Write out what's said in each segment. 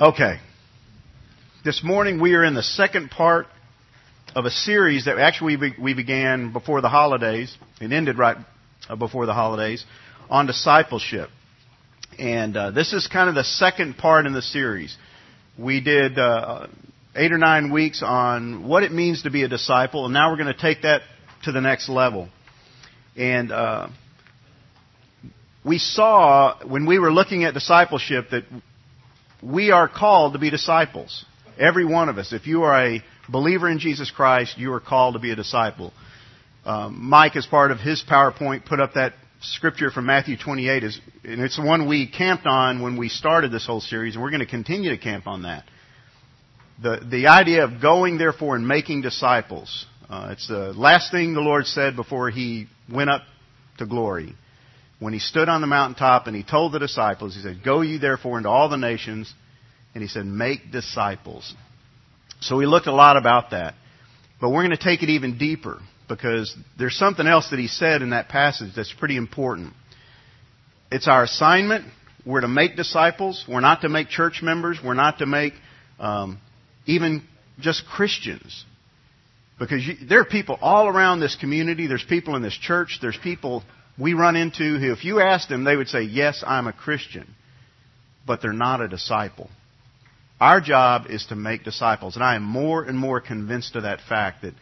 Okay. This morning we are in the second part of a series that actually we began before the holidays. It ended right uh, before the holidays on discipleship. And uh, this is kind of the second part in the series. We did uh, eight or nine weeks on what it means to be a disciple, and now we're going to take that to the next level. And uh, we saw when we were looking at discipleship that we are called to be disciples. Every one of us. If you are a believer in Jesus Christ, you are called to be a disciple. Um, Mike, as part of his PowerPoint, put up that scripture from Matthew 28, is, and it's the one we camped on when we started this whole series, and we're going to continue to camp on that. The, the idea of going, therefore, and making disciples. Uh, it's the last thing the Lord said before he went up to glory. When he stood on the mountaintop and he told the disciples, he said, Go ye therefore into all the nations, and he said, Make disciples. So we looked a lot about that. But we're going to take it even deeper because there's something else that he said in that passage that's pretty important. It's our assignment. We're to make disciples. We're not to make church members. We're not to make um, even just Christians. Because you, there are people all around this community. There's people in this church. There's people we run into who, if you ask them, they would say, Yes, I'm a Christian. But they're not a disciple. Our job is to make disciples. And I am more and more convinced of that fact that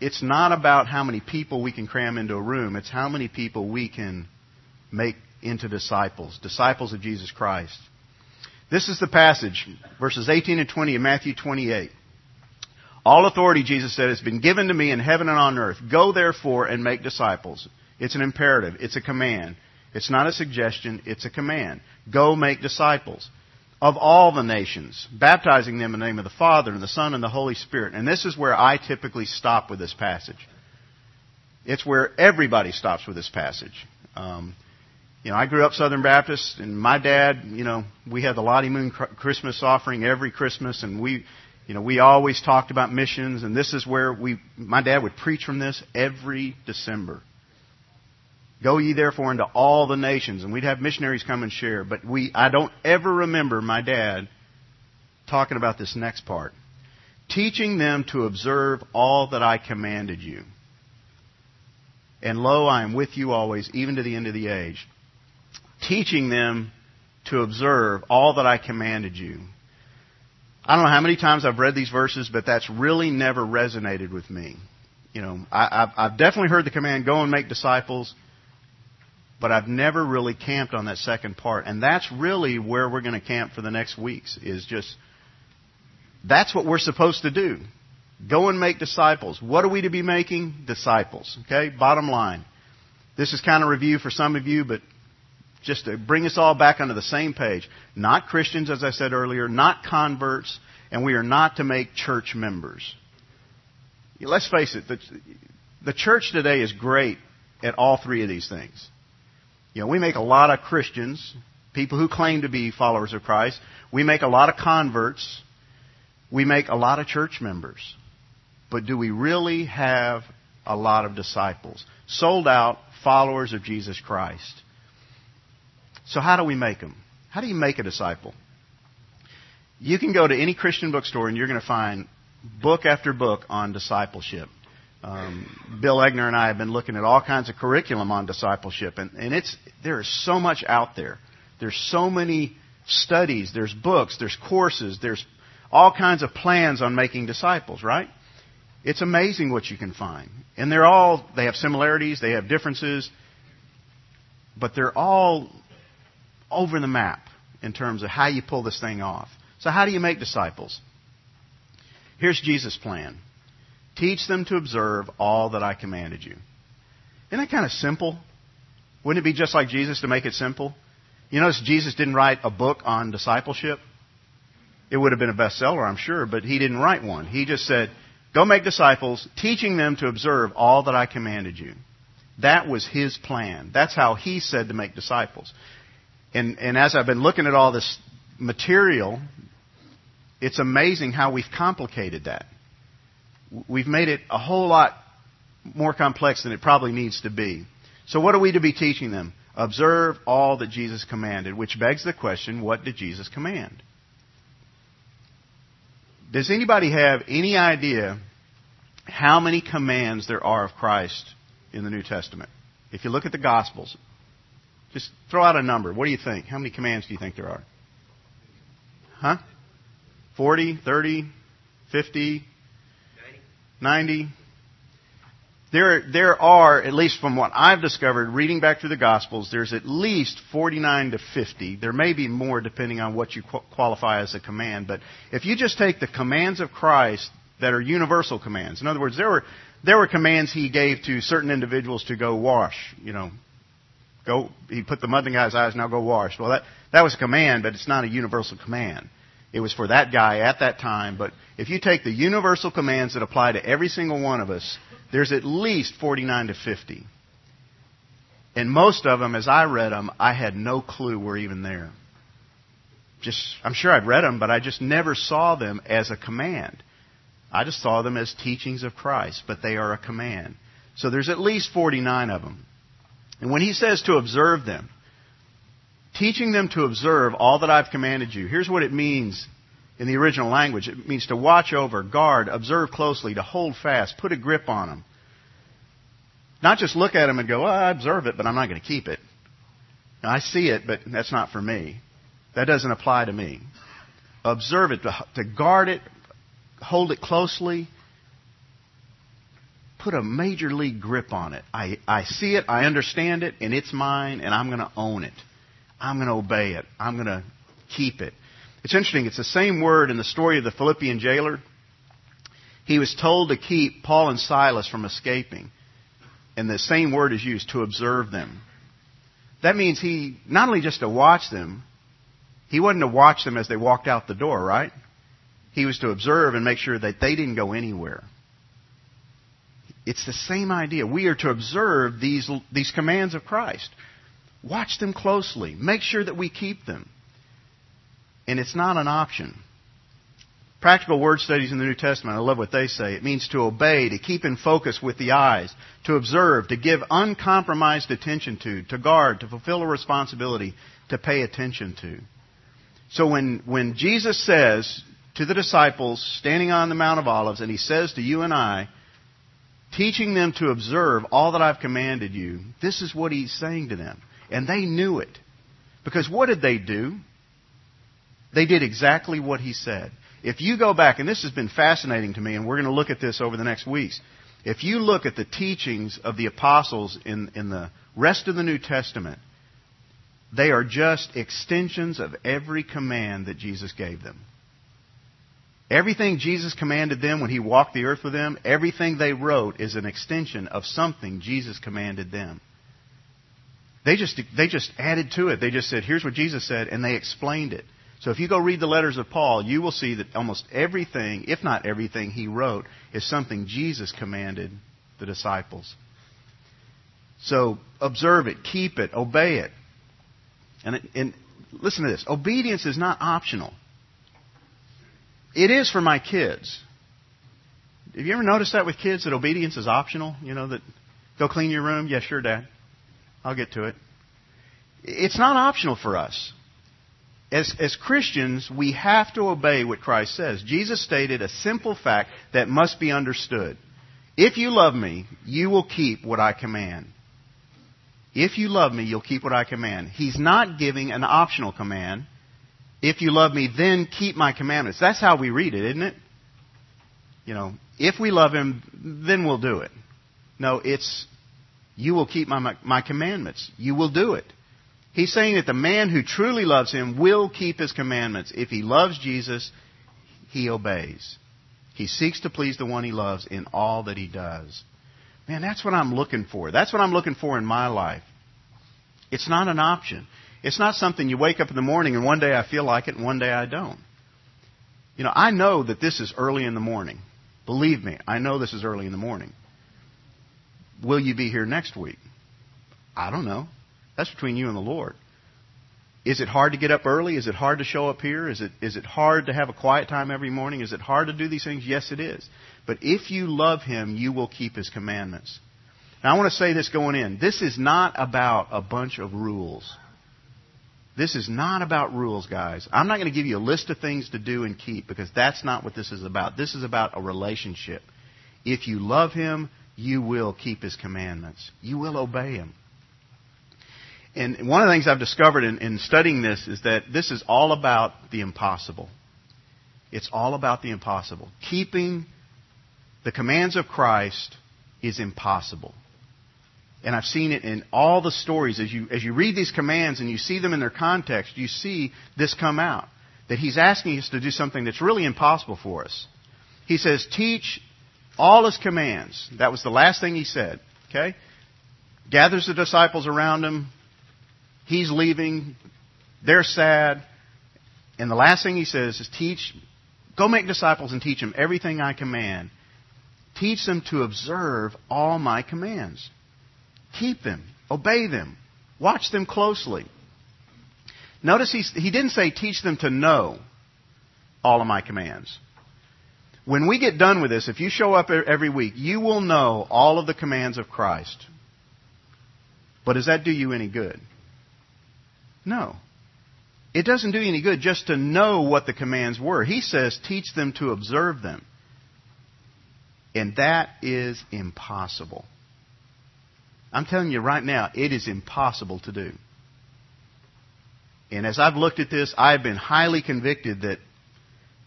it's not about how many people we can cram into a room, it's how many people we can make into disciples, disciples of Jesus Christ. This is the passage, verses 18 and 20 of Matthew 28. All authority, Jesus said, has been given to me in heaven and on earth. Go therefore and make disciples. It's an imperative. It's a command. It's not a suggestion. It's a command. Go make disciples of all the nations, baptizing them in the name of the Father and the Son and the Holy Spirit. And this is where I typically stop with this passage. It's where everybody stops with this passage. Um, you know, I grew up Southern Baptist, and my dad, you know, we had the Lottie Moon Christmas offering every Christmas, and we, you know, we always talked about missions, and this is where we, my dad would preach from this every December. Go ye therefore into all the nations. And we'd have missionaries come and share. But we, I don't ever remember my dad talking about this next part. Teaching them to observe all that I commanded you. And lo, I am with you always, even to the end of the age. Teaching them to observe all that I commanded you. I don't know how many times I've read these verses, but that's really never resonated with me. You know, I, have definitely heard the command, go and make disciples but I've never really camped on that second part. And that's really where we're going to camp for the next weeks is just that's what we're supposed to do. Go and make disciples. What are we to be making? Disciples. Okay? Bottom line. This is kind of review for some of you, but just to bring us all back onto the same page. Not Christians, as I said earlier, not converts, and we are not to make church members. Let's face it, the, the church today is great at all three of these things. You know, we make a lot of Christians, people who claim to be followers of Christ. We make a lot of converts. We make a lot of church members. But do we really have a lot of disciples? Sold out followers of Jesus Christ. So how do we make them? How do you make a disciple? You can go to any Christian bookstore and you're going to find book after book on discipleship. Um, Bill Egner and I have been looking at all kinds of curriculum on discipleship, and, and it's there is so much out there. There's so many studies, there's books, there's courses, there's all kinds of plans on making disciples, right? It's amazing what you can find. And they're all, they have similarities, they have differences, but they're all over the map in terms of how you pull this thing off. So, how do you make disciples? Here's Jesus' plan Teach them to observe all that I commanded you. Isn't that kind of simple? Wouldn't it be just like Jesus to make it simple? You notice Jesus didn't write a book on discipleship. It would have been a bestseller, I'm sure, but he didn't write one. He just said, Go make disciples, teaching them to observe all that I commanded you. That was his plan. That's how he said to make disciples. And, and as I've been looking at all this material, it's amazing how we've complicated that we've made it a whole lot more complex than it probably needs to be. So what are we to be teaching them? Observe all that Jesus commanded, which begs the question, what did Jesus command? Does anybody have any idea how many commands there are of Christ in the New Testament? If you look at the Gospels, just throw out a number. What do you think? How many commands do you think there are? Huh? 40, 30, 50, 90? 90? There, there are, at least from what I've discovered, reading back through the Gospels, there's at least 49 to 50. There may be more depending on what you qualify as a command. But if you just take the commands of Christ that are universal commands, in other words, there were, there were commands he gave to certain individuals to go wash, you know, go, he put the mud in the guy's eyes, now go wash. Well, that, that was a command, but it's not a universal command. It was for that guy at that time. But if you take the universal commands that apply to every single one of us, there's at least 49 to 50. And most of them, as I read them, I had no clue were even there. Just, I'm sure I'd read them, but I just never saw them as a command. I just saw them as teachings of Christ, but they are a command. So there's at least 49 of them. And when he says to observe them, teaching them to observe all that I've commanded you, here's what it means in the original language. It means to watch over, guard, observe closely, to hold fast, put a grip on them. Not just look at them and go, well, I observe it, but I'm not going to keep it. Now, I see it, but that's not for me. That doesn't apply to me. Observe it, to, guard it, hold it closely, put a major league grip on it. I, I see it, I understand it, and it's mine, and I'm going to own it. I'm going to obey it. I'm going to keep it. It's interesting, it's the same word in the story of the Philippian jailer. He was told to keep Paul and Silas from escaping. And the same word is used, to observe them. That means he, not only just to watch them, he wasn't to watch them as they walked out the door, right? He was to observe and make sure that they didn't go anywhere. It's the same idea. We are to observe these, these commands of Christ. Watch them closely. Make sure that we keep them and it's not an option. Practical word studies in the New Testament, I love what they say. It means to obey, to keep in focus with the eyes, to observe, to give uncompromised attention to, to guard, to fulfill a responsibility, to pay attention to. So when, when Jesus says to the disciples standing on the Mount of Olives, and he says to you and I, teaching them to observe all that I've commanded you, this is what he's saying to them. And they knew it. Because what did they do? They did exactly what he said. If you go back, and this has been fascinating to me, and we're going to look at this over the next weeks. If you look at the teachings of the apostles in, in the rest of the New Testament, they are just extensions of every command that Jesus gave them. Everything Jesus commanded them when he walked the earth with them, everything they wrote is an extension of something Jesus commanded them. They just, they just added to it. They just said, here's what Jesus said, and they explained it. So if you go read the letters of Paul, you will see that almost everything, if not everything he wrote, is something Jesus commanded the disciples. So observe it, keep it, obey it. And, and listen to this obedience is not optional. It is for my kids. Have you ever noticed that with kids that obedience is optional? You know, that go clean your room? Yeah, sure, Dad. I'll get to it. It's not optional for us as, as Christians, we have to obey what Christ says. Jesus stated a simple fact that must be understood. If you love me, you will keep what I command. If you love me, you'll keep what I command. He's not giving an optional command. If you love me, then keep my commandments. That's how we read it, isn't it? You know, if we love him, then we'll do it. No, it's, you will keep my, my, my commandments. You will do it. He's saying that the man who truly loves him will keep his commandments. If he loves Jesus, he obeys. He seeks to please the one he loves in all that he does. Man, that's what I'm looking for. That's what I'm looking for in my life. It's not an option. It's not something you wake up in the morning and one day I feel like it and one day I don't. You know, I know that this is early in the morning. Believe me, I know this is early in the morning. Will you be here next week? I don't know. That's between you and the Lord. Is it hard to get up early? Is it hard to show up here? Is it, is it hard to have a quiet time every morning? Is it hard to do these things? Yes, it is. But if you love Him, you will keep His commandments. Now, I want to say this going in. This is not about a bunch of rules. This is not about rules, guys. I'm not going to give you a list of things to do and keep because that's not what this is about. This is about a relationship. If you love Him, you will keep His commandments. You will obey Him. And one of the things I've discovered in, in studying this is that this is all about the impossible. It's all about the impossible. Keeping the commands of Christ is impossible. And I've seen it in all the stories. As you, as you read these commands and you see them in their context, you see this come out. That he's asking us to do something that's really impossible for us. He says, teach all his commands. That was the last thing he said. Okay? Gathers the disciples around him. He's leaving. They're sad. And the last thing he says is teach, go make disciples and teach them everything I command. Teach them to observe all my commands. Keep them. Obey them. Watch them closely. Notice he, he didn't say teach them to know all of my commands. When we get done with this, if you show up every week, you will know all of the commands of Christ. But does that do you any good? No. It doesn't do you any good just to know what the commands were. He says teach them to observe them. And that is impossible. I'm telling you right now, it is impossible to do. And as I've looked at this, I've been highly convicted that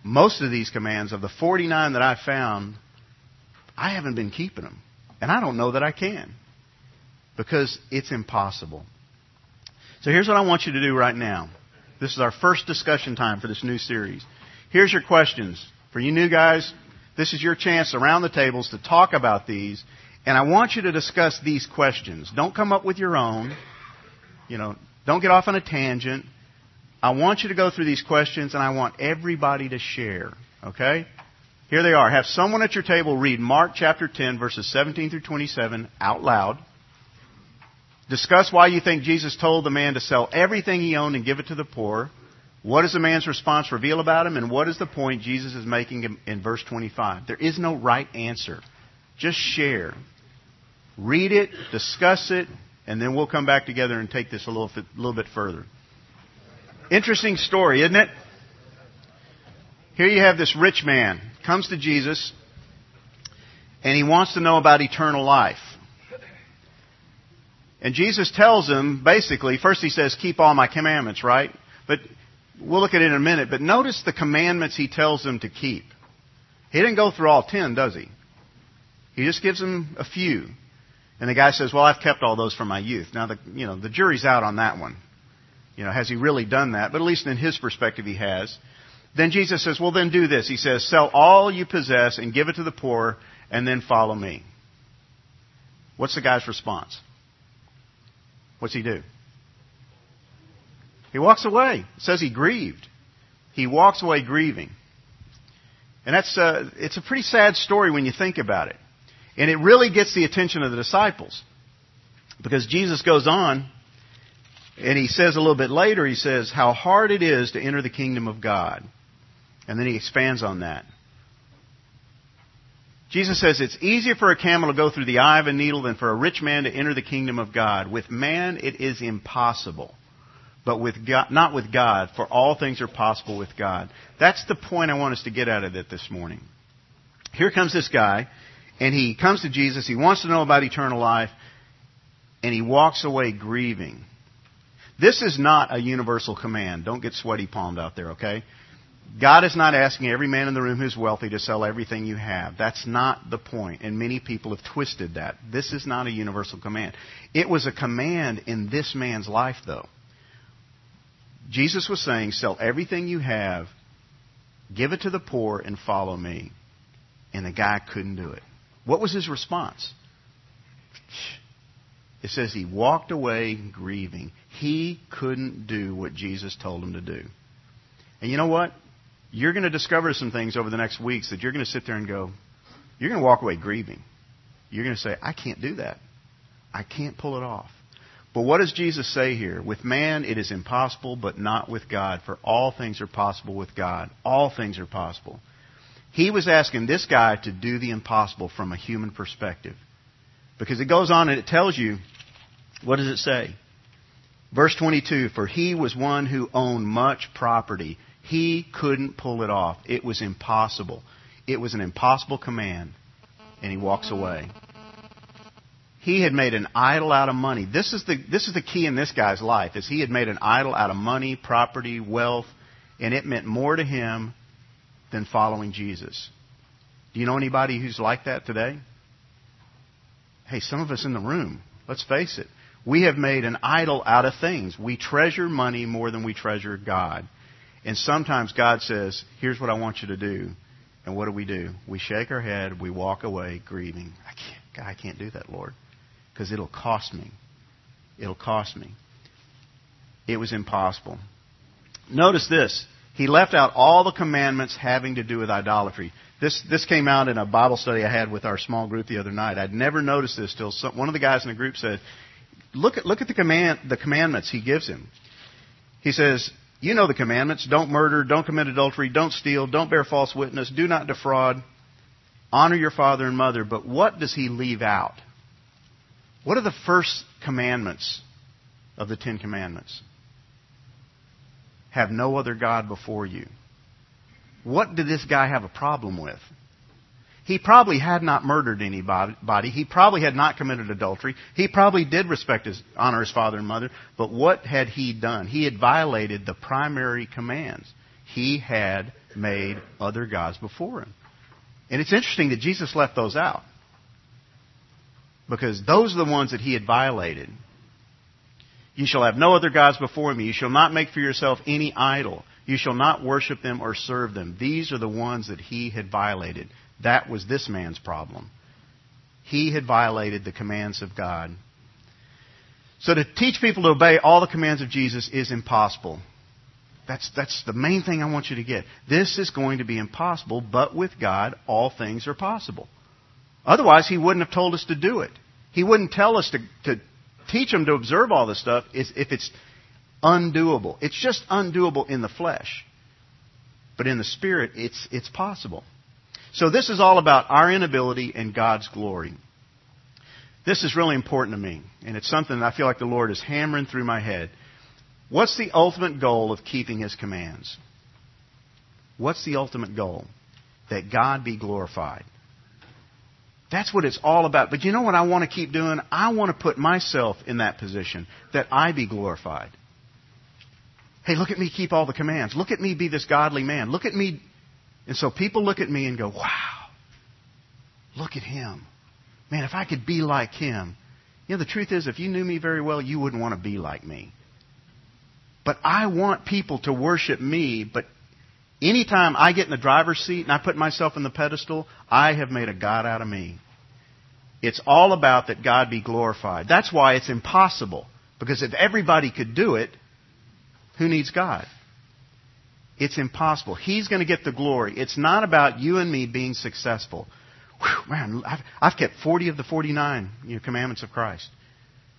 most of these commands, of the 49 that I've found, I haven't been keeping them. And I don't know that I can. Because it's impossible. So here's what I want you to do right now. This is our first discussion time for this new series. Here's your questions. For you new guys, this is your chance around the tables to talk about these and I want you to discuss these questions. Don't come up with your own. You know, don't get off on a tangent. I want you to go through these questions and I want everybody to share. Okay? Here they are. Have someone at your table read Mark chapter 10 verses 17 through 27 out loud. Discuss why you think Jesus told the man to sell everything he owned and give it to the poor. What does the man's response reveal about him? And what is the point Jesus is making in, verse 25? There is no right answer. Just share. Read it, discuss it, and then we'll come back together and take this a little, little bit further. Interesting story, isn't it? Here you have this rich man comes to Jesus and he wants to know about eternal life. And Jesus tells him basically, first he says, keep all my commandments, right? But we'll look at it in a minute, but notice the commandments he tells him to keep. He didn't go through all ten, does he? He just gives them a few. And the guy says, "Well, I've kept all those from my youth." Now, the you know the jury's out on that one. You know, has he really done that? But at least in his perspective, he has. Then Jesus says, "Well, then do this." He says, "Sell all you possess and give it to the poor, and then follow me." What's the guy's response? What's he do? He walks away. It says he grieved. He walks away grieving. And that's a, it's a pretty sad story when you think about it. And it really gets the attention of the disciples. Because Jesus goes on, and he says a little bit later, he says, how hard it is to enter the kingdom of God. And then he expands on that. Jesus says it's easier for a camel to go through the eye of a needle than for a rich man to enter the kingdom of God. With man, it is impossible. But with God, not with God, for all things are possible with God. That's the point I want us to get out of it this morning. Here comes this guy and he comes to Jesus. He wants to know about eternal life. And he walks away grieving. This is not a universal command. Don't get sweaty palmed out there, okay? God is not asking every man in the room who's wealthy to sell everything you have. That's not the point. And many people have twisted that. This is not a universal command. It was a command in this man's life, though. Jesus was saying, sell everything you have, give it to the poor, and follow me. And the guy couldn't do it. What was his response? It says he walked away grieving. He couldn't do what Jesus told him to do. And you know what? You're going to discover some things over the next weeks that you're going to sit there and go, you're going to walk away grieving. You're going to say, I can't do that. I can't pull it off. But what does Jesus say here? With man it is impossible, but not with God, for all things are possible with God. All things are possible. He was asking this guy to do the impossible from a human perspective. Because it goes on and it tells you, what does it say? Verse 22 For he was one who owned much property. He couldn't pull it off. It was impossible. It was an impossible command. And he walks away. He had made an idol out of money. This is the, this is the key in this guy's life, is he had made an idol out of money, property, wealth, and it meant more to him than following Jesus. Do you know anybody who's like that today? Hey, some of us in the room, let's face it. We have made an idol out of things. We treasure money more than we treasure God. And sometimes God says, here's what I want you to do. And what do we do? We shake our head, we walk away grieving. I can't, God, I can't do that, Lord. Because it'll cost me. It'll cost me. It was impossible. Notice this. He left out all the commandments having to do with idolatry. This, this came out in a Bible study I had with our small group the other night. I'd never noticed this till some, one of the guys in the group said, look at, look at the, command, the commandments he gives him. He says, you know the commandments. Don't murder, don't commit adultery, don't steal, don't bear false witness, do not defraud, honor your father and mother. But what does he leave out? What are the first commandments of the Ten Commandments? Have no other God before you. What did this guy have a problem with? He probably had not murdered anybody. He probably had not committed adultery. He probably did respect his, honor his father and mother. But what had he done? He had violated the primary commands. He had made other gods before him. And it's interesting that Jesus left those out. Because those are the ones that he had violated. You shall have no other gods before me. You shall not make for yourself any idol. You shall not worship them or serve them. These are the ones that he had violated. That was this man's problem. He had violated the commands of God. So to teach people to obey all the commands of Jesus is impossible. That's, that's the main thing I want you to get. This is going to be impossible, but with God, all things are possible. Otherwise, He wouldn't have told us to do it. He wouldn't tell us to, to teach them to observe all this stuff is if it's undoable. It's just undoable in the flesh. But in the spirit, it's, it's possible. So this is all about our inability and God's glory. This is really important to me, and it's something that I feel like the Lord is hammering through my head. What's the ultimate goal of keeping His commands? What's the ultimate goal? That God be glorified. That's what it's all about. But you know what I want to keep doing? I want to put myself in that position that I be glorified. Hey, look at me keep all the commands. Look at me be this godly man. Look at me. And so people look at me and go, wow, look at him. Man, if I could be like him. You know, the truth is, if you knew me very well, you wouldn't want to be like me. But I want people to worship me, but anytime I get in the driver's seat and I put myself in the pedestal, I have made a God out of me. It's all about that God be glorified. That's why it's impossible. Because if everybody could do it, who needs God? It's impossible. He's going to get the glory. It's not about you and me being successful. Whew, man, I've, I've, kept 40 of the 49 you know, commandments of Christ.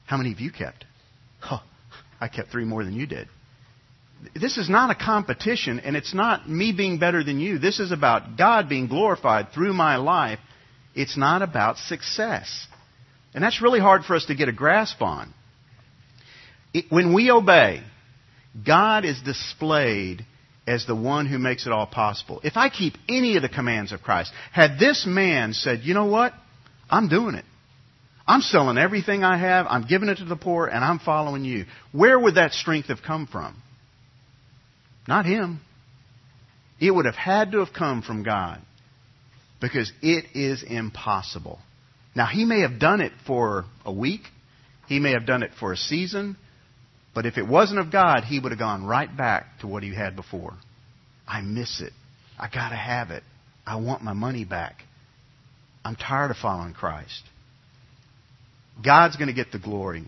How many have you kept? Oh, I kept three more than you did. This is not a competition, and it's not me being better than you. This is about God being glorified through my life. It's not about success. And that's really hard for us to get a grasp on. It, when we obey, God is displayed as the one who makes it all possible. If I keep any of the commands of Christ, had this man said, you know what? I'm doing it. I'm selling everything I have, I'm giving it to the poor, and I'm following you. Where would that strength have come from? Not him. It would have had to have come from God because it is impossible. Now, he may have done it for a week, he may have done it for a season, but if it wasn't of God, he would have gone right back to what he had before. I miss it. I got to have it. I want my money back. I'm tired of following Christ. God's going to get the glory.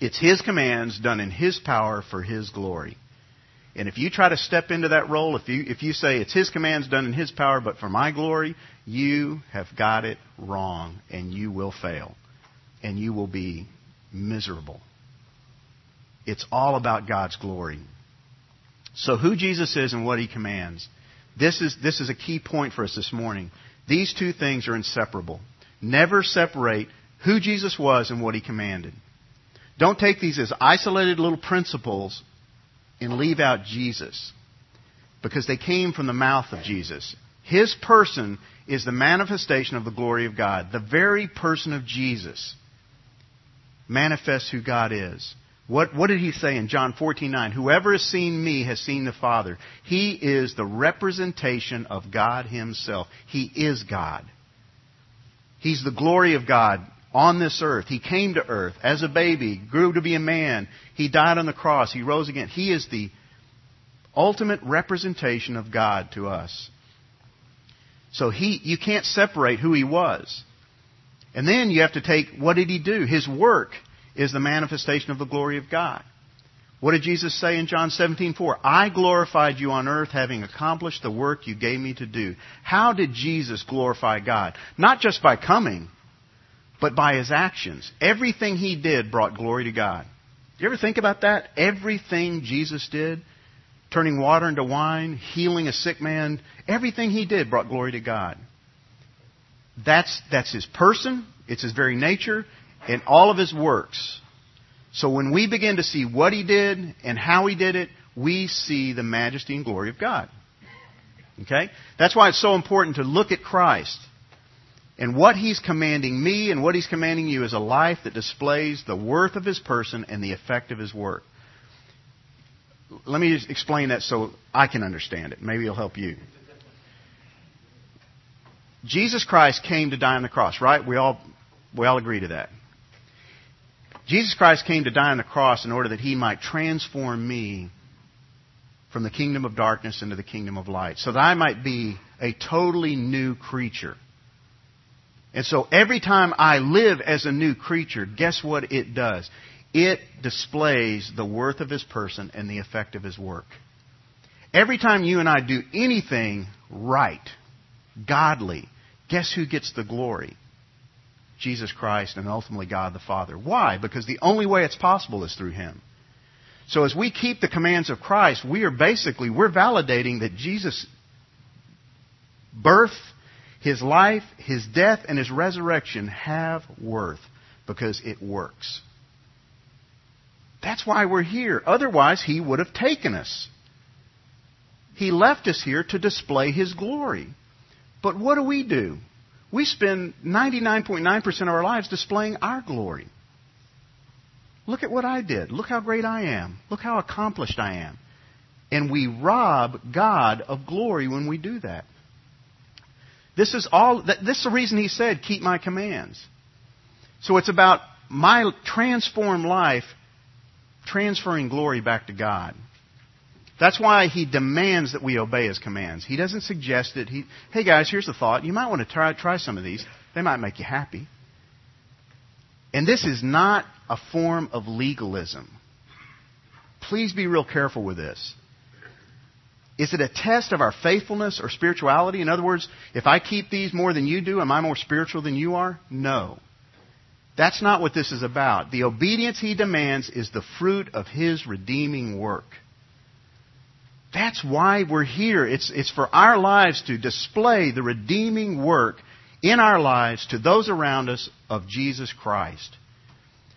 It's His commands done in His power for His glory. And if you try to step into that role, if you, if you say it's His commands done in His power but for my glory, you have got it wrong and you will fail. And you will be miserable. It's all about God's glory. So who Jesus is and what he commands. This is, this is a key point for us this morning. These two things are inseparable. Never separate who Jesus was and what he commanded. Don't take these as isolated little principles and leave out Jesus. Because they came from the mouth of Jesus. His person is the manifestation of the glory of God. The very person of Jesus manifests who God is. What, what did he say in John 14, 9? Whoever has seen me has seen the Father. He is the representation of God himself. He is God. He's the glory of God on this earth. He came to earth as a baby, grew to be a man. He died on the cross. He rose again. He is the ultimate representation of God to us. So he, you can't separate who he was. And then you have to take what did he do? His work is the manifestation of the glory of God. What did Jesus say in John 17:4? I glorified you on earth having accomplished the work you gave me to do. How did Jesus glorify God? Not just by coming, but by his actions. Everything he did brought glory to God. Do you ever think about that? Everything Jesus did, turning water into wine, healing a sick man, everything he did brought glory to God. That's, that's his person, it's his very nature, and all of his works. So when we begin to see what he did and how he did it, we see the majesty and glory of God. Okay? That's why it's so important to look at Christ. And what he's commanding me and what he's commanding you is a life that displays the worth of his person and the effect of his work. Let me explain that so I can understand it. Maybe it'll help you. Jesus Christ came to die on the cross, right? We all, we all agree to that. Jesus Christ came to die on the cross in order that he might transform me from the kingdom of darkness into the kingdom of light, so that I might be a totally new creature. And so every time I live as a new creature, guess what it does? It displays the worth of his person and the effect of his work. Every time you and I do anything right, godly, guess who gets the glory? Jesus Christ and ultimately God the Father. Why? Because the only way it's possible is through Him. So as we keep the commands of Christ, we are basically, we're validating that Jesus' birth, His life, His death, and His resurrection have worth because it works. That's why we're here. Otherwise, He would have taken us. He left us here to display His glory. But what do we do? We spend 99.9% of our lives displaying our glory. Look at what I did. Look how great I am. Look how accomplished I am. And we rob God of glory when we do that. This is all, this is the reason he said, keep my commands. So it's about my transformed life transferring glory back to God. That's why he demands that we obey his commands. He doesn't suggest it. He, hey guys, here's the thought. You might want to try, try some of these. They might make you happy. And this is not a form of legalism. Please be real careful with this. Is it a test of our faithfulness or spirituality? In other words, if I keep these more than you do, am I more spiritual than you are? No. That's not what this is about. The obedience he demands is the fruit of his redeeming work. That's why we're here. It's, it's for our lives to display the redeeming work in our lives to those around us of Jesus Christ.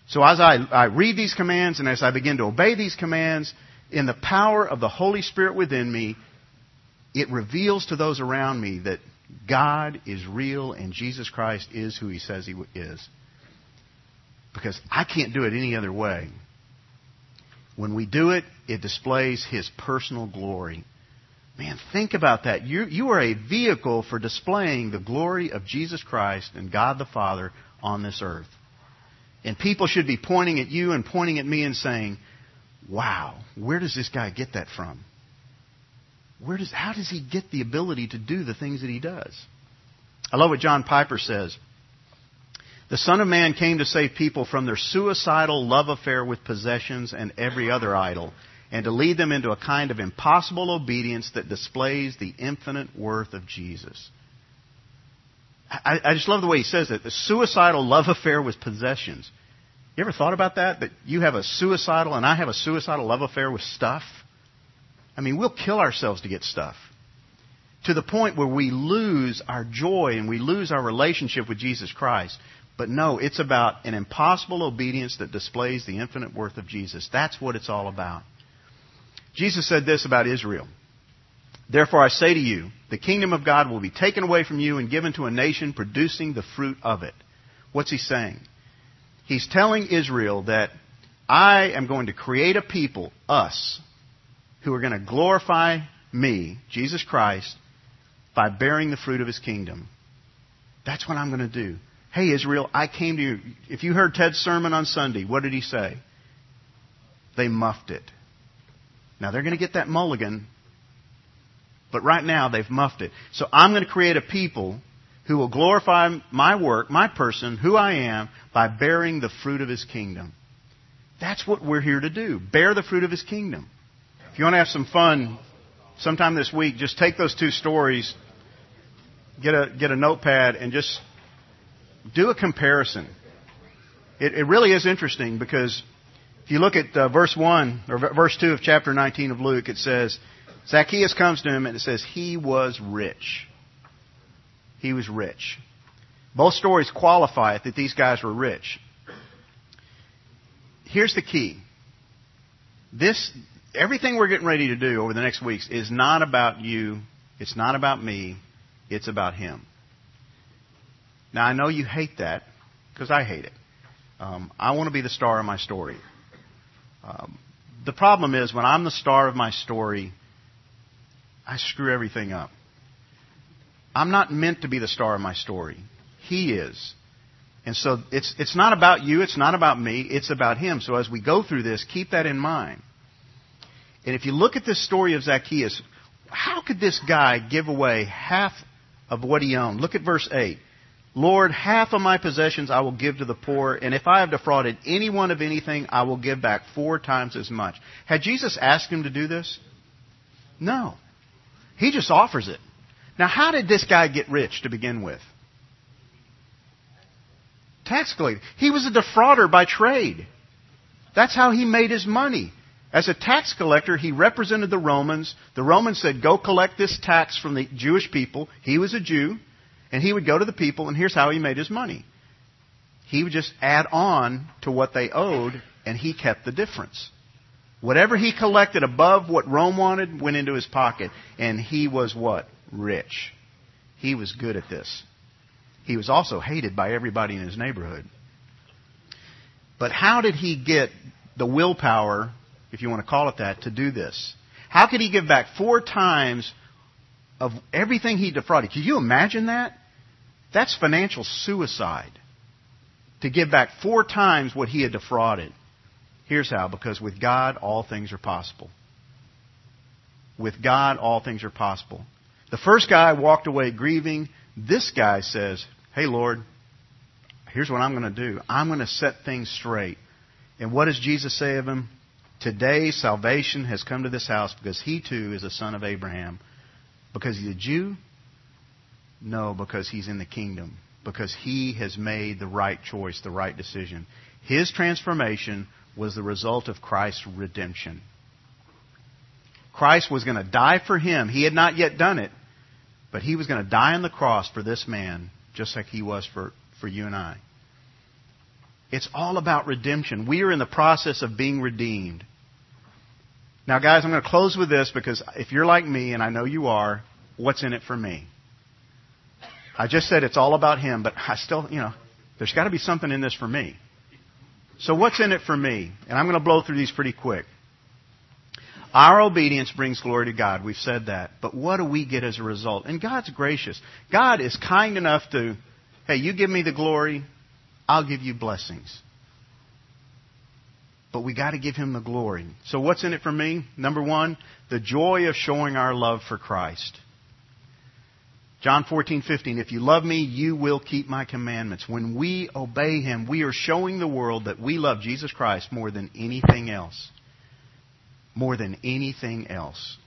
So as I, I read these commands and as I begin to obey these commands, in the power of the Holy Spirit within me, it reveals to those around me that God is real and Jesus Christ is who He says He is. Because I can't do it any other way. When we do it, it displays His personal glory. Man, think about that. You, you are a vehicle for displaying the glory of Jesus Christ and God the Father on this earth. And people should be pointing at you and pointing at me and saying, wow, where does this guy get that from? Where does, how does he get the ability to do the things that he does? I love what John Piper says. The Son of Man came to save people from their suicidal love affair with possessions and every other idol, and to lead them into a kind of impossible obedience that displays the infinite worth of Jesus. I, I just love the way he says it. The suicidal love affair with possessions. You ever thought about that? That you have a suicidal and I have a suicidal love affair with stuff? I mean, we'll kill ourselves to get stuff to the point where we lose our joy and we lose our relationship with Jesus Christ But no, it's about an impossible obedience that displays the infinite worth of Jesus. That's what it's all about. Jesus said this about Israel. Therefore I say to you, the kingdom of God will be taken away from you and given to a nation producing the fruit of it. What's he saying? He's telling Israel that I am going to create a people, us, who are going to glorify me, Jesus Christ, by bearing the fruit of his kingdom. That's what I'm going to do. Hey, Israel, I came to you. If you heard Ted's sermon on Sunday, what did he say? They muffed it. Now they're going to get that mulligan, but right now they've muffed it. So I'm going to create a people who will glorify my work, my person, who I am, by bearing the fruit of his kingdom. That's what we're here to do. Bear the fruit of his kingdom. If you want to have some fun sometime this week, just take those two stories, get a, get a notepad, and just do a comparison. It, it really is interesting because if you look at uh, verse 1 or verse 2 of chapter 19 of Luke, it says, Zacchaeus comes to him and it says, he was rich. He was rich. Both stories qualify it that these guys were rich. Here's the key. This, everything we're getting ready to do over the next weeks is not about you. It's not about me. It's about him. Now, I know you hate that because I hate it. Um, I want to be the star of my story. Um, the problem is when I'm the star of my story, I screw everything up. I'm not meant to be the star of my story. He is. And so it's, it's not about you, it's not about me, it's about him. So as we go through this, keep that in mind. And if you look at this story of Zacchaeus, how could this guy give away half of what he owned? Look at verse 8. Lord, half of my possessions I will give to the poor, and if I have defrauded anyone of anything, I will give back four times as much. Had Jesus asked him to do this? No. He just offers it. Now, how did this guy get rich to begin with? Tax collector. He was a defrauder by trade. That's how he made his money. As a tax collector, he represented the Romans. The Romans said, go collect this tax from the Jewish people. He was a Jew. And he would go to the people, and here's how he made his money. He would just add on to what they owed, and he kept the difference. Whatever he collected above what Rome wanted went into his pocket, and he was what? Rich. He was good at this. He was also hated by everybody in his neighborhood. But how did he get the willpower, if you want to call it that, to do this? How could he give back four times of everything he defrauded? Can you imagine that? That's financial suicide. To give back four times what he had defrauded. Here's how because with God, all things are possible. With God, all things are possible. The first guy walked away grieving. This guy says, Hey, Lord, here's what I'm going to do. I'm going to set things straight. And what does Jesus say of him? Today, salvation has come to this house because he too is a son of Abraham. Because he's a Jew? No, because he's in the kingdom. Because he has made the right choice, the right decision. His transformation was the result of Christ's redemption. Christ was going to die for him. He had not yet done it, but he was going to die on the cross for this man, just like he was for, for you and I. It's all about redemption. We are in the process of being redeemed. Now, guys, I'm going to close with this because if you're like me, and I know you are, what's in it for me? I just said it's all about him, but I still, you know, there's got to be something in this for me. So what's in it for me? And I'm going to blow through these pretty quick. Our obedience brings glory to God. We've said that. But what do we get as a result? And God's gracious. God is kind enough to, hey, you give me the glory, I'll give you blessings. But we got to give him the glory. So what's in it for me? Number one, the joy of showing our love for Christ. John 14, 15, if you love me, you will keep my commandments. When we obey him, we are showing the world that we love Jesus Christ more than anything else. More than anything else.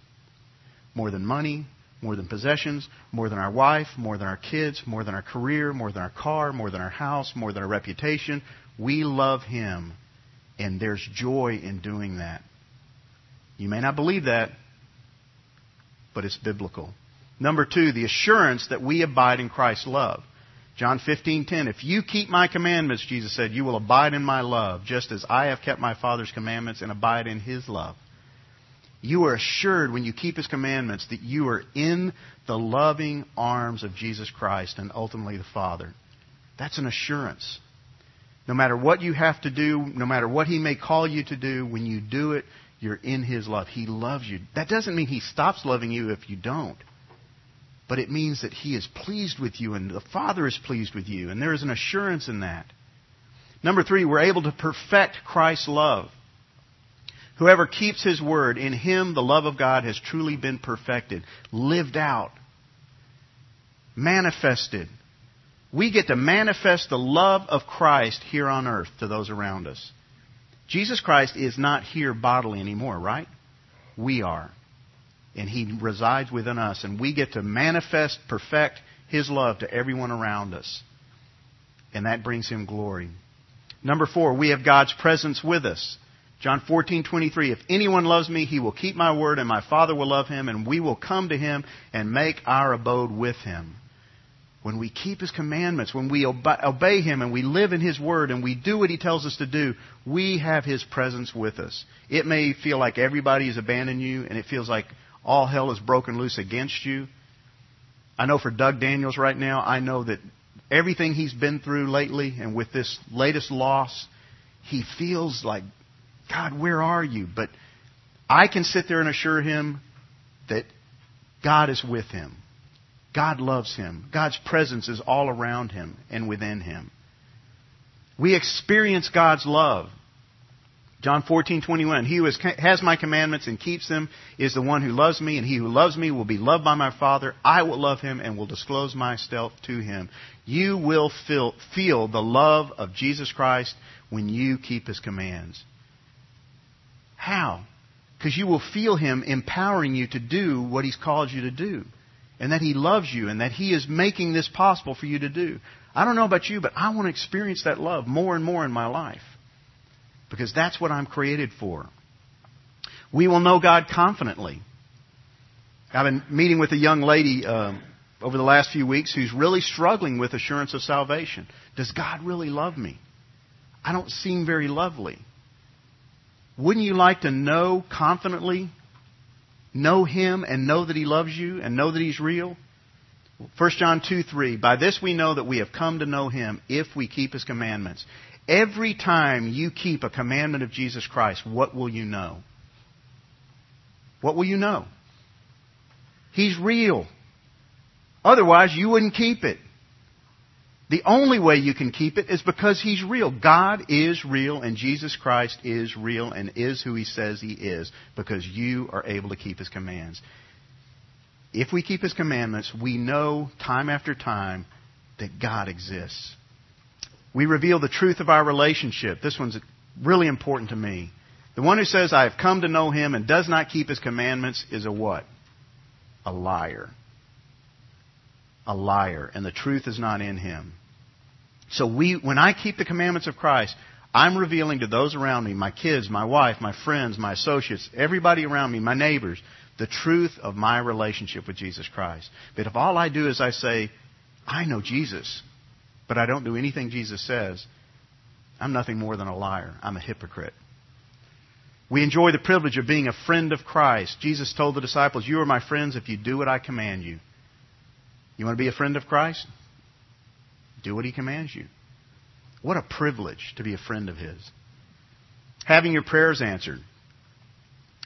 More than money, more than possessions, more than our wife, more than our kids, more than our career, more than our car, more than our house, more than our reputation. We love him, and there's joy in doing that. You may not believe that, but it's biblical. Number two, the assurance that we abide in Christ's love. John 15:10 If you keep my commandments, Jesus said, you will abide in my love, just as I have kept my Father's commandments and abide in his love. You are assured when you keep his commandments that you are in the loving arms of Jesus Christ and ultimately the Father. That's an assurance. No matter what you have to do, no matter what he may call you to do, when you do it, you're in his love. He loves you. That doesn't mean he stops loving you if you don't but it means that He is pleased with you and the Father is pleased with you, and there is an assurance in that. Number three, we're able to perfect Christ's love. Whoever keeps His word, in Him the love of God has truly been perfected, lived out, manifested. We get to manifest the love of Christ here on earth to those around us. Jesus Christ is not here bodily anymore, right? We are and He resides within us, and we get to manifest, perfect His love to everyone around us. And that brings Him glory. Number four, we have God's presence with us. John 14:23 If anyone loves me he will keep my word and my Father will love him and we will come to him and make our abode with him. When we keep his commandments, when we obey him and we live in his word and we do what he tells us to do, we have his presence with us. It may feel like everybody has abandoned you and it feels like all hell is broken loose against you. I know for Doug Daniels right now, I know that everything he's been through lately and with this latest loss, he feels like, God, where are you? But I can sit there and assure him that God is with him. God loves him. God's presence is all around him and within him. We experience God's love. John 14:21 He who has my commandments and keeps them is the one who loves me and he who loves me will be loved by my Father I will love him and will disclose myself to him You will feel, feel the love of Jesus Christ when you keep his commands How? Because you will feel him empowering you to do what he's called you to do and that he loves you and that he is making this possible for you to do I don't know about you but I want to experience that love more and more in my life because that's what I'm created for. We will know God confidently. I've been meeting with a young lady um, over the last few weeks who's really struggling with assurance of salvation. Does God really love me? I don't seem very lovely. Wouldn't you like to know confidently, know Him and know that He loves you and know that He's real? 1 John 2 3. By this we know that we have come to know Him if we keep His commandments. Every time you keep a commandment of Jesus Christ, what will you know? What will you know? He's real. Otherwise, you wouldn't keep it. The only way you can keep it is because He's real. God is real and Jesus Christ is real and is who He says He is because you are able to keep His commands. If we keep His commandments, we know time after time that God exists. We reveal the truth of our relationship. This one's really important to me. The one who says, I have come to know him and does not keep his commandments is a what? A liar. A liar. And the truth is not in him. So we, when I keep the commandments of Christ, I'm revealing to those around me, my kids, my wife, my friends, my associates, everybody around me, my neighbors, the truth of my relationship with Jesus Christ. But if all I do is I say, I know Jesus, but I don't do anything Jesus says, I'm nothing more than a liar. I'm a hypocrite. We enjoy the privilege of being a friend of Christ. Jesus told the disciples, You are my friends if you do what I command you. You want to be a friend of Christ? Do what he commands you. What a privilege to be a friend of his. Having your prayers answered.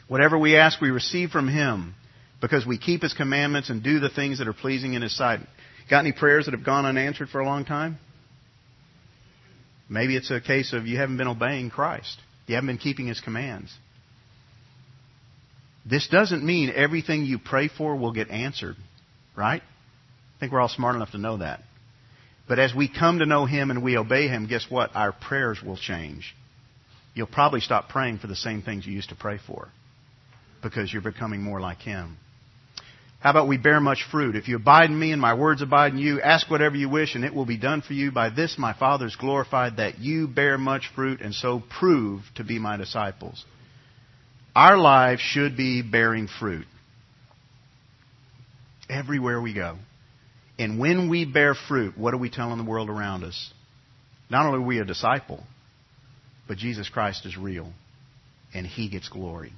Whatever we ask, we receive from him because we keep his commandments and do the things that are pleasing in his sight. Got any prayers that have gone unanswered for a long time? Maybe it's a case of you haven't been obeying Christ. You haven't been keeping His commands. This doesn't mean everything you pray for will get answered, right? I think we're all smart enough to know that. But as we come to know Him and we obey Him, guess what? Our prayers will change. You'll probably stop praying for the same things you used to pray for because you're becoming more like Him. How about we bear much fruit? If you abide in me and my words abide in you, ask whatever you wish and it will be done for you. By this my Father is glorified that you bear much fruit and so prove to be my disciples. Our lives should be bearing fruit. Everywhere we go. And when we bear fruit, what are we telling the world around us? Not only are we a disciple, but Jesus Christ is real, and He gets glory.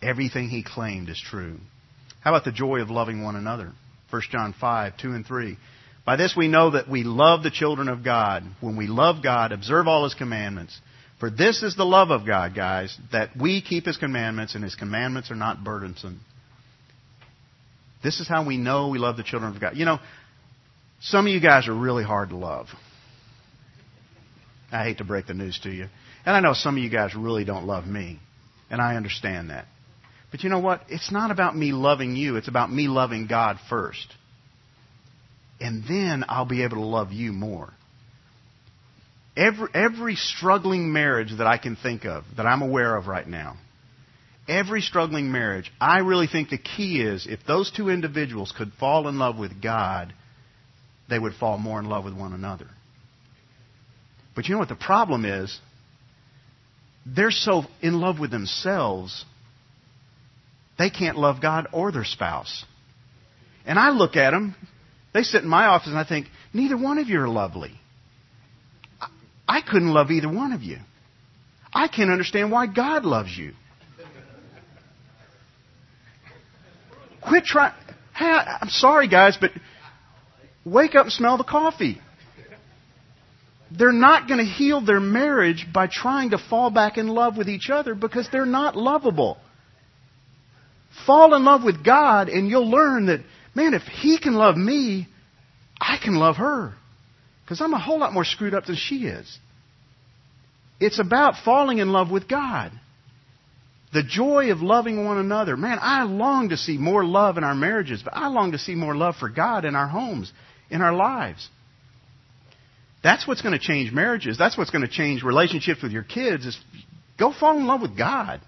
Everything He claimed is true. How about the joy of loving one another? 1 John 5, 2 and 3. By this we know that we love the children of God. When we love God, observe all His commandments. For this is the love of God, guys, that we keep His commandments, and His commandments are not burdensome. This is how we know we love the children of God. You know, some of you guys are really hard to love. I hate to break the news to you. And I know some of you guys really don't love me. And I understand that. But you know what? It's not about me loving you. It's about me loving God first. And then I'll be able to love you more. Every, every struggling marriage that I can think of, that I'm aware of right now, every struggling marriage, I really think the key is if those two individuals could fall in love with God, they would fall more in love with one another. But you know what the problem is? They're so in love with themselves, they can't love God or their spouse. And I look at them, they sit in my office, and I think, neither one of you are lovely. I couldn't love either one of you. I can't understand why God loves you. Quit trying. Hey, I'm sorry, guys, but wake up and smell the coffee. They're not going to heal their marriage by trying to fall back in love with each other because they're not lovable. Fall in love with God and you'll learn that, man, if He can love me, I can love her. Because I'm a whole lot more screwed up than she is. It's about falling in love with God. The joy of loving one another. Man, I long to see more love in our marriages, but I long to see more love for God in our homes, in our lives. That's what's going to change marriages. That's what's going to change relationships with your kids is go fall in love with God.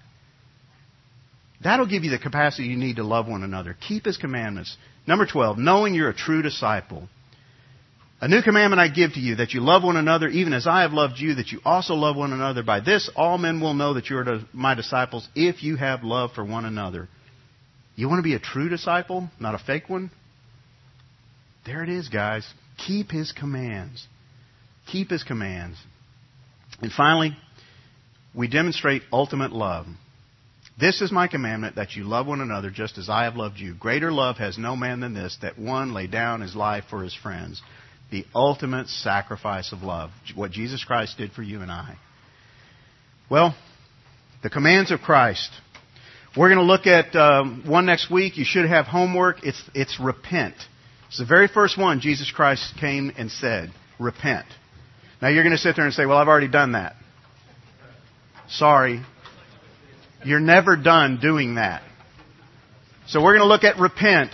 That'll give you the capacity you need to love one another. Keep his commandments. Number 12, knowing you're a true disciple. A new commandment I give to you, that you love one another, even as I have loved you, that you also love one another. By this, all men will know that you are my disciples, if you have love for one another. You want to be a true disciple, not a fake one? There it is, guys. Keep his commands. Keep his commands. And finally, we demonstrate ultimate love. This is my commandment that you love one another just as I have loved you. Greater love has no man than this, that one lay down his life for his friends the ultimate sacrifice of love, what Jesus Christ did for you and I. Well, the commands of Christ. We're going to look at um, one next week. You should have homework. It's, it's repent. It's the very first one Jesus Christ came and said, repent. Now you're going to sit there and say, well, I've already done that. Sorry. You're never done doing that. So we're going to look at repent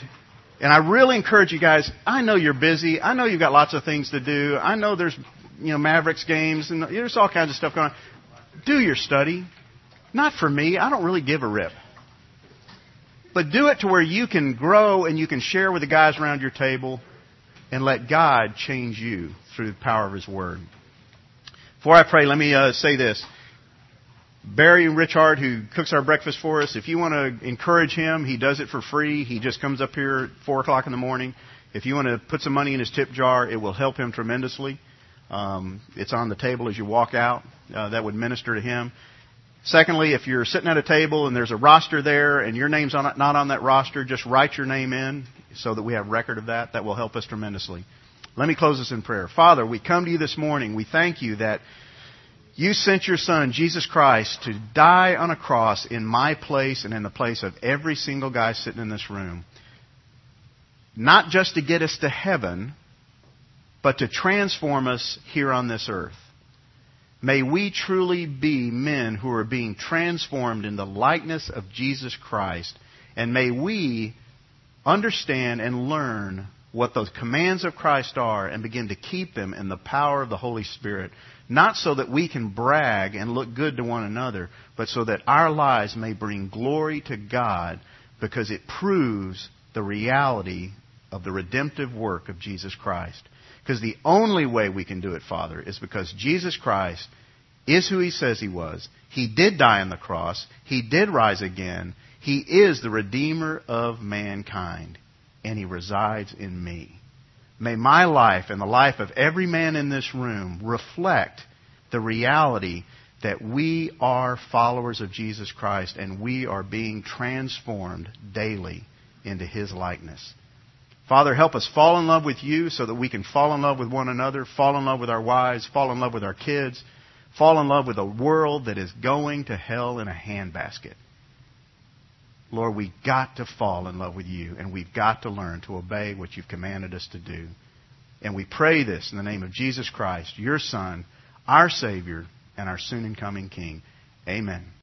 and I really encourage you guys, I know you're busy. I know you've got lots of things to do. I know there's, you know, Mavericks games and there's all kinds of stuff going on. Do your study. Not for me. I don't really give a rip. But do it to where you can grow and you can share with the guys around your table and let God change you through the power of His Word. Before I pray, let me uh, say this. Barry Richard, who cooks our breakfast for us, if you want to encourage him, he does it for free. He just comes up here at 4 o'clock in the morning. If you want to put some money in his tip jar, it will help him tremendously. Um, it's on the table as you walk out. Uh, that would minister to him. Secondly, if you're sitting at a table and there's a roster there and your name's on not on that roster, just write your name in so that we have record of that. That will help us tremendously. Let me close this in prayer. Father, we come to you this morning. We thank you that you sent your Son, Jesus Christ, to die on a cross in my place and in the place of every single guy sitting in this room. Not just to get us to heaven, but to transform us here on this earth. May we truly be men who are being transformed in the likeness of Jesus Christ. And may we understand and learn what those commands of Christ are and begin to keep them in the power of the Holy Spirit. Not so that we can brag and look good to one another, but so that our lives may bring glory to God because it proves the reality of the redemptive work of Jesus Christ. Because the only way we can do it, Father, is because Jesus Christ is who He says He was. He did die on the cross. He did rise again. He is the Redeemer of mankind. And He resides in me. May my life and the life of every man in this room reflect the reality that we are followers of Jesus Christ and we are being transformed daily into His likeness. Father, help us fall in love with you so that we can fall in love with one another, fall in love with our wives, fall in love with our kids, fall in love with a world that is going to hell in a handbasket. Lord, we've got to fall in love with you, and we've got to learn to obey what you've commanded us to do. And we pray this in the name of Jesus Christ, your Son, our Savior, and our soon and coming King. Amen.